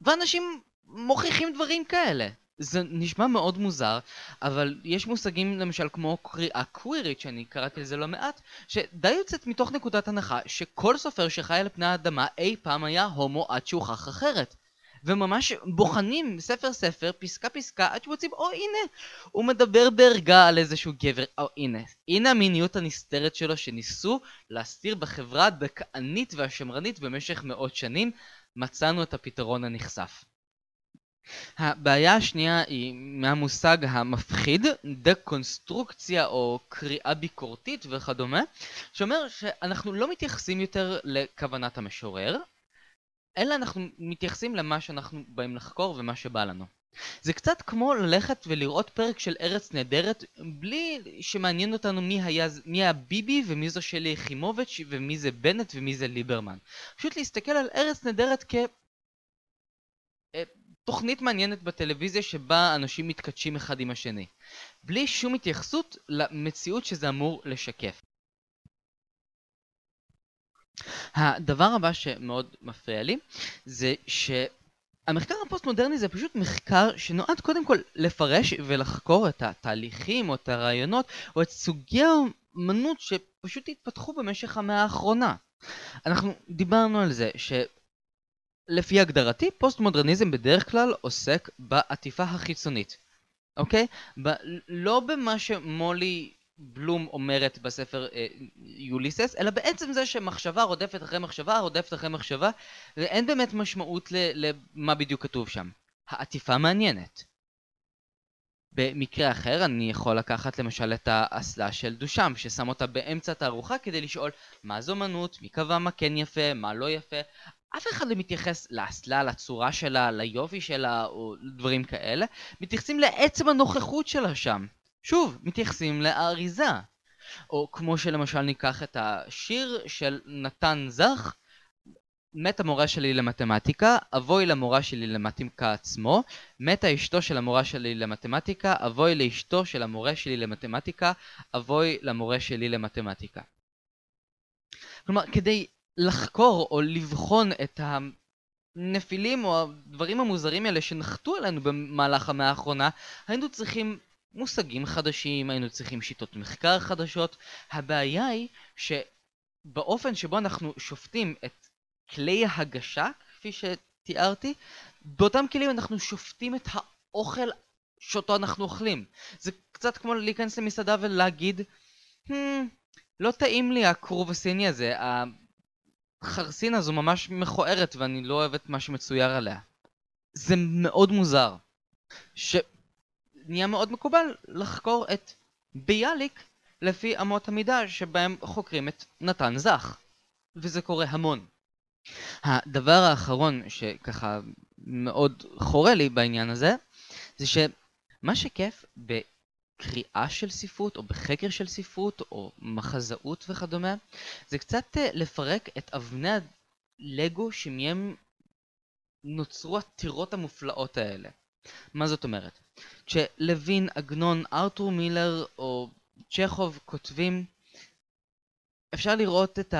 ואנשים מוכיחים דברים כאלה. זה נשמע מאוד מוזר, אבל יש מושגים למשל כמו קריאה קווירית, שאני קראתי לזה לא מעט, שדי יוצאת מתוך נקודת הנחה שכל סופר שחי על פני האדמה אי פעם היה הומו עד שהוכח אחרת. וממש בוחנים ספר ספר, פסקה פסקה, עד שמוצאים, או הנה, הוא מדבר בערגה על איזשהו גבר, או הנה, הנה המיניות הנסתרת שלו שניסו להסתיר בחברה הדכאנית והשמרנית במשך מאות שנים, מצאנו את הפתרון הנכסף. הבעיה השנייה היא מהמושג המפחיד, דקונסטרוקציה או קריאה ביקורתית וכדומה, שאומר שאנחנו לא מתייחסים יותר לכוונת המשורר, אלא אנחנו מתייחסים למה שאנחנו באים לחקור ומה שבא לנו. זה קצת כמו ללכת ולראות פרק של ארץ נהדרת בלי שמעניין אותנו מי היה, מי היה ביבי ומי זו שלי יחימוביץ' ומי זה בנט ומי זה ליברמן. פשוט להסתכל על ארץ נהדרת כ... אה, תוכנית מעניינת בטלוויזיה שבה אנשים מתכתשים אחד עם השני. בלי שום התייחסות למציאות שזה אמור לשקף. הדבר הבא שמאוד מפריע לי זה שהמחקר הפוסט-מודרני זה פשוט מחקר שנועד קודם כל לפרש ולחקור את התהליכים או את הרעיונות או את סוגי האמנות שפשוט התפתחו במשך המאה האחרונה. אנחנו דיברנו על זה שלפי הגדרתי פוסט-מודרניזם בדרך כלל עוסק בעטיפה החיצונית, אוקיי? ב- לא במה שמולי בלום אומרת בספר אה, יוליסס, אלא בעצם זה שמחשבה רודפת אחרי מחשבה, רודפת אחרי מחשבה, ואין באמת משמעות למה בדיוק כתוב שם. העטיפה מעניינת. במקרה אחר אני יכול לקחת למשל את האסלה של דושם, ששם אותה באמצע התערוכה כדי לשאול מה זו אמנות, מי קבע מה כן יפה, מה לא יפה. אף אחד לא מתייחס לאסלה, לצורה שלה, ליופי שלה, או דברים כאלה. מתייחסים לעצם הנוכחות שלה שם. שוב, מתייחסים לאריזה. או כמו שלמשל ניקח את השיר של נתן זך, מת המורה שלי למתמטיקה, אבוי למורה שלי למתמטיקה עצמו, מתה אשתו של המורה שלי למתמטיקה, אבוי לאשתו של המורה שלי למתמטיקה, אבוי למורה שלי למתמטיקה. כלומר, כדי לחקור או לבחון את הנפילים או הדברים המוזרים האלה שנחתו עלינו במהלך המאה האחרונה, היינו צריכים מושגים חדשים, היינו צריכים שיטות מחקר חדשות. הבעיה היא שבאופן שבו אנחנו שופטים את כלי ההגשה, כפי שתיארתי, באותם כלים אנחנו שופטים את האוכל שאותו אנחנו אוכלים. זה קצת כמו להיכנס למסעדה ולהגיד, hmm, לא טעים לי הכרוב הסיני הזה, החרסינה הזו ממש מכוערת ואני לא אוהב את מה שמצויר עליה. זה מאוד מוזר. ש... נהיה מאוד מקובל לחקור את ביאליק לפי אמות המידה שבהם חוקרים את נתן זך. וזה קורה המון. הדבר האחרון שככה מאוד חורה לי בעניין הזה, זה שמה שכיף בקריאה של ספרות או בחקר של ספרות או מחזאות וכדומה, זה קצת אה, לפרק את אבני הלגו שמהם נוצרו הטירות המופלאות האלה. מה זאת אומרת? כשלוין, עגנון, ארתור מילר או צ'כוב כותבים, אפשר לראות את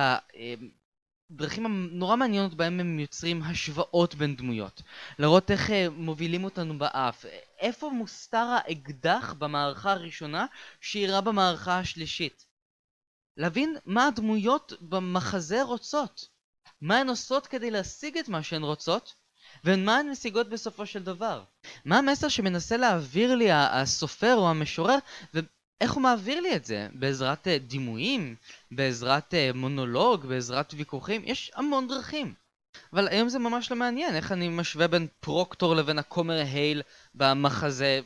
הדרכים הנורא מעניינות בהם הם יוצרים השוואות בין דמויות. לראות איך אה, מובילים אותנו באף. איפה מוסתר האקדח במערכה הראשונה שאירע במערכה השלישית. להבין מה הדמויות במחזה רוצות. מה הן עושות כדי להשיג את מה שהן רוצות, ומה הן משיגות בסופו של דבר. מה המסר שמנסה להעביר לי הסופר או המשורר, ואיך הוא מעביר לי את זה? בעזרת אה, דימויים? בעזרת אה, מונולוג? בעזרת ויכוחים? יש המון דרכים. אבל היום זה ממש לא מעניין, איך אני משווה בין פרוקטור לבין הכומר הייל במחזה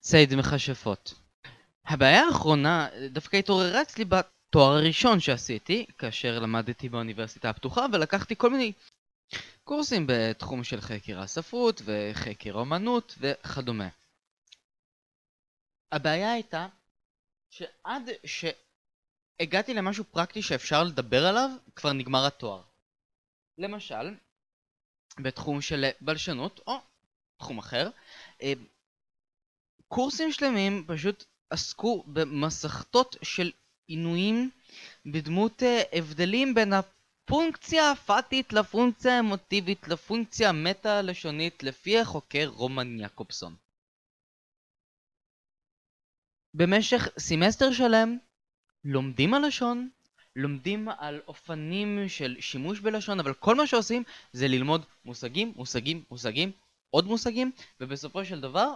ציד מכשפות. הבעיה האחרונה דווקא התעוררה אצלי בתואר הראשון שעשיתי, כאשר למדתי באוניברסיטה הפתוחה ולקחתי כל מיני קורסים בתחום של חקר הספרות וחקר אומנות וכדומה. הבעיה הייתה שעד שהגעתי למשהו פרקטי שאפשר לדבר עליו, כבר נגמר התואר. למשל, בתחום של בלשנות, או תחום אחר, אה, קורסים שלמים פשוט עסקו במסכתות של עינויים בדמות אה, הבדלים בין הפונקציה הפאטית לפונקציה האמוטיבית לפונקציה המטה-לשונית לפי החוקר רומן יעקובסון. במשך סמסטר שלם לומדים הלשון, לומדים על אופנים של שימוש בלשון, אבל כל מה שעושים זה ללמוד מושגים, מושגים, מושגים, עוד מושגים, ובסופו של דבר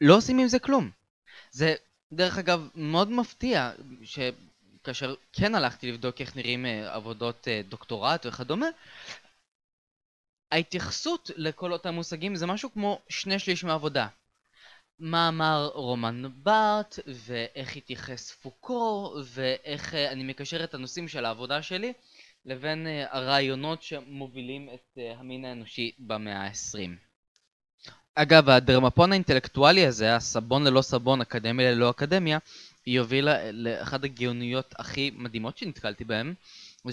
לא עושים עם זה כלום. זה, דרך אגב, מאוד מפתיע שכאשר כן הלכתי לבדוק איך נראים אה, עבודות אה, דוקטורט וכדומה, ההתייחסות לכל אותם מושגים זה משהו כמו שני שליש מהעבודה. מה אמר רומן בארט, ואיך התייחס פוקו, ואיך אה, אני מקשר את הנושאים של העבודה שלי לבין הרעיונות שמובילים את המין האנושי במאה ה-20. אגב, הדרמפון האינטלקטואלי הזה, הסבון ללא סבון, אקדמיה ללא אקדמיה, היא הובילה לאחת הגאוניות הכי מדהימות שנתקלתי בהן, זה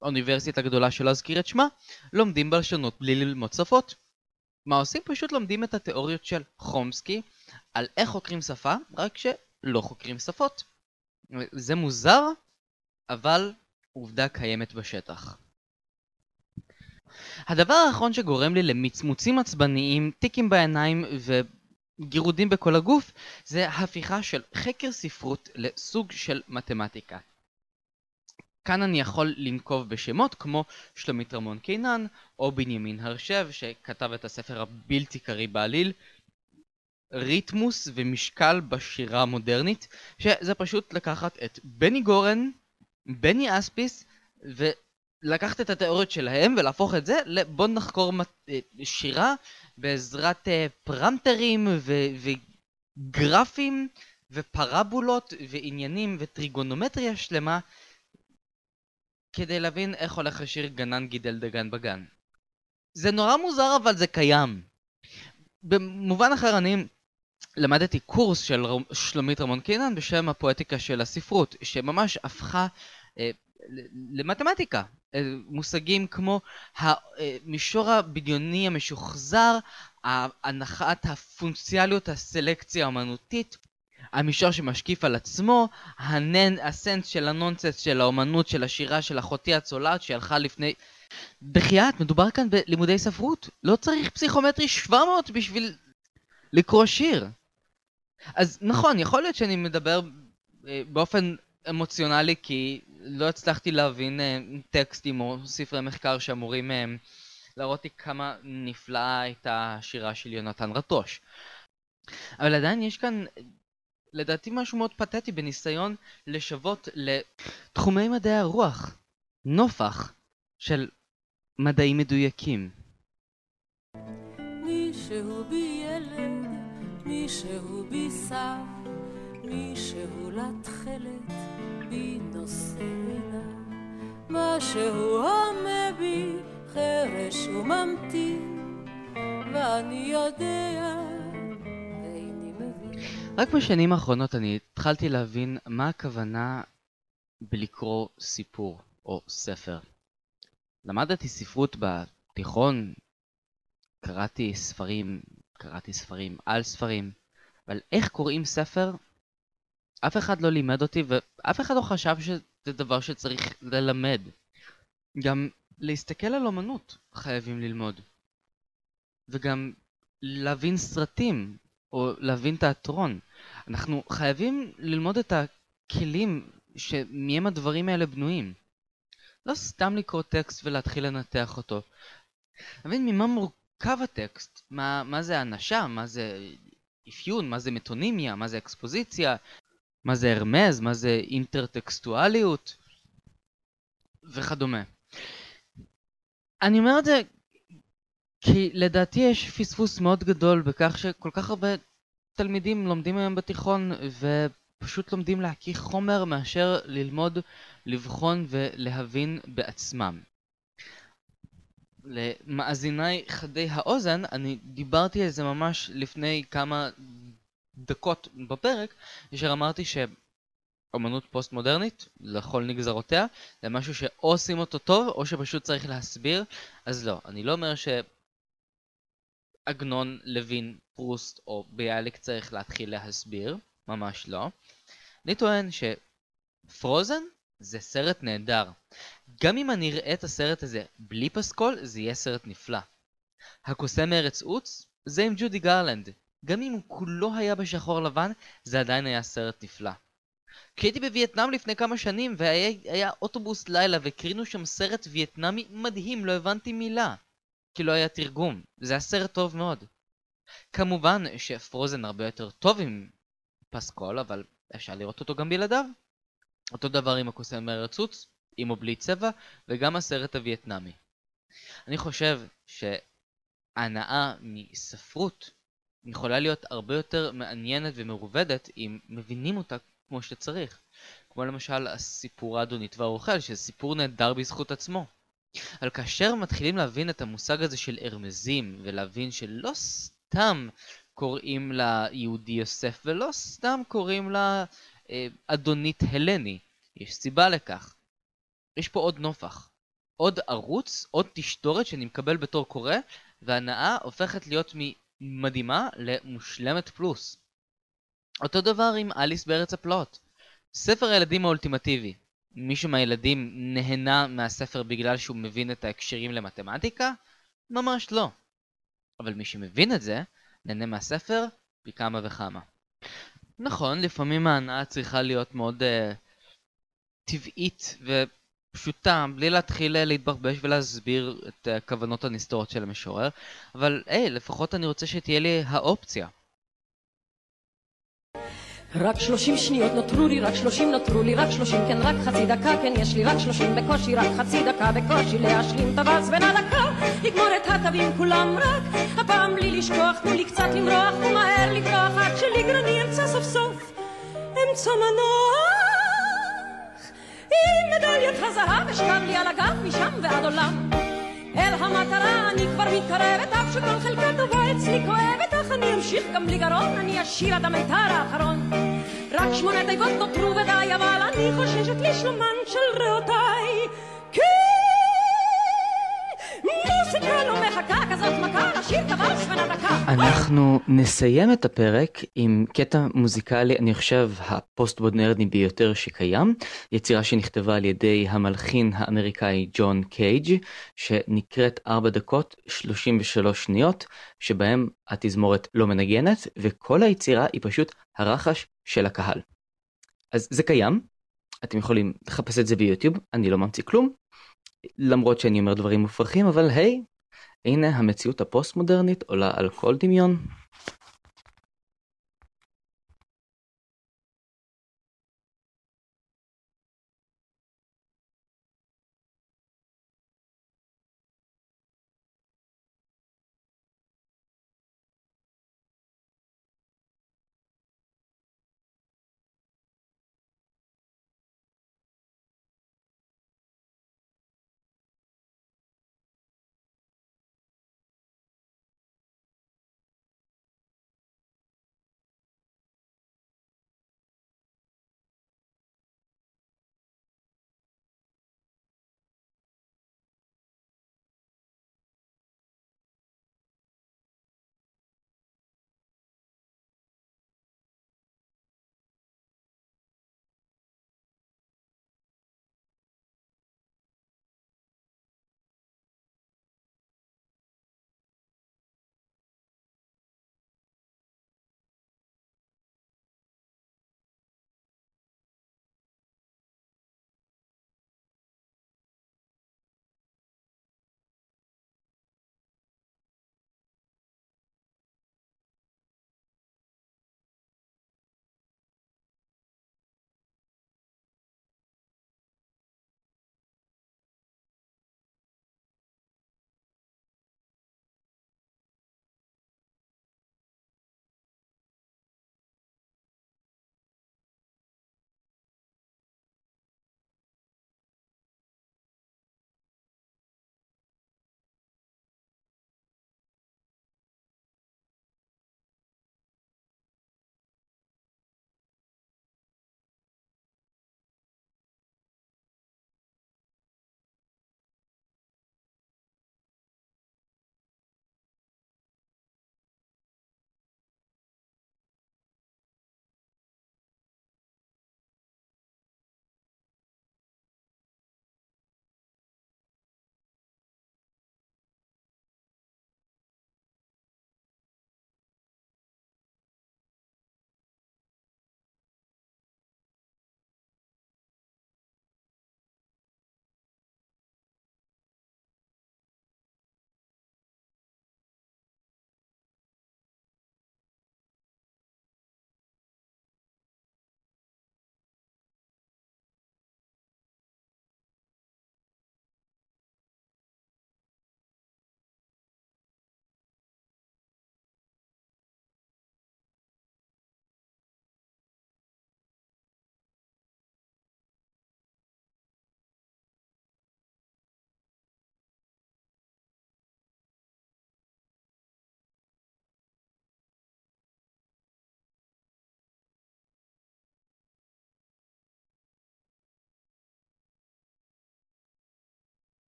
שבאוניברסיטה הגדולה שלא אזכיר את שמה, לומדים בלשנות בלי ללמוד שפות. מה עושים? פשוט לומדים את התיאוריות של חומסקי על איך חוקרים שפה, רק שלא חוקרים שפות. זה מוזר, אבל עובדה קיימת בשטח. הדבר האחרון שגורם לי למצמוצים עצבניים, טיקים בעיניים וגירודים בכל הגוף, זה הפיכה של חקר ספרות לסוג של מתמטיקה. כאן אני יכול לנקוב בשמות כמו שלומית רמון קינן או בנימין הרשב שכתב את הספר הבלתי קריא בעליל ריתמוס ומשקל בשירה המודרנית שזה פשוט לקחת את בני גורן, בני אספיס ולקחת את התיאוריות שלהם ולהפוך את זה לבוא נחקור אה, שירה בעזרת אה, פרמטרים וגרפים ופרבולות ועניינים וטריגונומטריה שלמה כדי להבין איך הולך לשיר גנן גידל דגן בגן. זה נורא מוזר אבל זה קיים. במובן אחר אני למדתי קורס של שלומית רמון קינן בשם הפואטיקה של הספרות, שממש הפכה אה, למתמטיקה. אה, מושגים כמו המישור הבדיוני המשוחזר, הנחת הפונקציאליות הסלקציה האמנותית, המישור שמשקיף על עצמו, הנן, הסנס של הנונסנס של האומנות, של השירה של אחותי הצולעת שהלכה לפני... בחייאת, מדובר כאן בלימודי ספרות. לא צריך פסיכומטרי 700 בשביל לקרוא שיר. אז נכון, יכול להיות שאני מדבר אה, באופן אמוציונלי כי לא הצלחתי להבין אה, טקסטים או ספרי מחקר שאמורים אה, להראות לי כמה נפלאה הייתה השירה של יונתן רטוש. אבל עדיין יש כאן לדעתי משהו מאוד פתטי בניסיון לשוות לתחומי מדעי הרוח, נופח של מדעים מדויקים. מישהו בי ילד, מישהו בי מישהו לתכלת, בי נושא אליו, משהו הומה בי חרש וממתין, ואני יודע רק בשנים האחרונות אני התחלתי להבין מה הכוונה בלקרוא סיפור או ספר. למדתי ספרות בתיכון, קראתי ספרים, קראתי ספרים על ספרים, אבל איך קוראים ספר? אף אחד לא לימד אותי ואף אחד לא חשב שזה דבר שצריך ללמד. גם להסתכל על אומנות חייבים ללמוד. וגם להבין סרטים, או להבין תיאטרון. אנחנו חייבים ללמוד את הכלים שמהם הדברים האלה בנויים. לא סתם לקרוא טקסט ולהתחיל לנתח אותו. להבין ממה מורכב הטקסט, מה, מה זה אנשה, מה זה אפיון, מה זה מטונימיה, מה זה אקספוזיציה, מה זה הרמז, מה זה אינטרטקסטואליות וכדומה. אני אומר את זה כי לדעתי יש פספוס מאוד גדול בכך שכל כך הרבה תלמידים לומדים היום בתיכון ופשוט לומדים להכיר חומר מאשר ללמוד, לבחון ולהבין בעצמם. למאזיניי חדי האוזן, אני דיברתי על זה ממש לפני כמה דקות בפרק, אשר אמרתי שאומנות פוסט מודרנית, לכל נגזרותיה, זה משהו שאו עושים אותו טוב, או שפשוט צריך להסביר, אז לא, אני לא אומר שעגנון, לוין, פרוסט או ביאליק צריך להתחיל להסביר, ממש לא. אני טוען ש Frozen זה סרט נהדר. גם אם אני אראה את הסרט הזה בלי פסקול, זה יהיה סרט נפלא. הקוסם מארץ עוץ זה עם ג'ודי גרלנד. גם אם הוא כולו היה בשחור לבן, זה עדיין היה סרט נפלא. כי הייתי בווייטנאם לפני כמה שנים והיה אוטובוס לילה והקרינו שם סרט וייטנאמי מדהים, לא הבנתי מילה. כי לא היה תרגום. זה היה סרט טוב מאוד. כמובן שפרוזן הרבה יותר טוב עם פסקול, אבל אפשר לראות אותו גם בלעדיו. אותו דבר עם הקוסם מהרצוץ, עם או בלי צבע, וגם הסרט הווייטנאמי. אני חושב שהנאה מספרות יכולה להיות הרבה יותר מעניינת ומרובדת אם מבינים אותה כמו שצריך. כמו למשל הסיפור האדונית והאוכל, שזה סיפור נהדר בזכות עצמו. אבל כאשר מתחילים להבין את המושג הזה של ארמזים, ולהבין שלא סתם קוראים לה יהודי יוסף, ולא סתם קוראים לה אה, אדונית הלני, יש סיבה לכך. יש פה עוד נופח. עוד ערוץ, עוד תשתורת שאני מקבל בתור קורא, והנאה הופכת להיות ממדהימה למושלמת פלוס. אותו דבר עם אליס בארץ הפלאות. ספר הילדים האולטימטיבי. מישהו מהילדים נהנה מהספר בגלל שהוא מבין את ההקשרים למתמטיקה? ממש לא. אבל מי שמבין את זה, נהנה מהספר פי כמה וכמה. נכון, לפעמים ההנאה צריכה להיות מאוד uh, טבעית ופשוטה, בלי להתחיל uh, להתברבש ולהסביר את הכוונות uh, הנסתרות של המשורר, אבל היי, לפחות אני רוצה שתהיה לי האופציה. רק שלושים שניות נותרו לי, רק שלושים נותרו לי, רק שלושים, כן רק חצי דקה, כן יש לי רק שלושים בקושי, רק חצי דקה בקושי להשלים את הבאז בין הדקה, לגמור את הקווים כולם רק, הפעם בלי לשכוח, תנו לי קצת למרוח ומהר לברוח, עד שליגרני אמצא סוף סוף, אמצע מנוח, עם מדליית הזהב אשכב לי על הגב משם ועד עולם. אל המטרה אני כבר מתקרבת, אף שכל חלקה טובה אצלי כואבת, אך אני אמשיך גם בלי גרון, אני אשיר עד המיתר האחרון. רק שמונה תיבות נותרו ודי, אבל אני חוששת לשלומן של רעותיי. כי אנחנו נסיים את הפרק עם קטע מוזיקלי, אני חושב, הפוסט-מודרני ביותר שקיים, יצירה שנכתבה על ידי המלחין האמריקאי ג'ון קייג', שנקראת 4 דקות 33 שניות, שבהם התזמורת לא מנגנת, וכל היצירה היא פשוט הרחש של הקהל. אז זה קיים, אתם יכולים לחפש את זה ביוטיוב, אני לא ממציא כלום, למרות שאני אומר דברים מופרכים, אבל היי, הנה המציאות הפוסט מודרנית עולה על כל דמיון.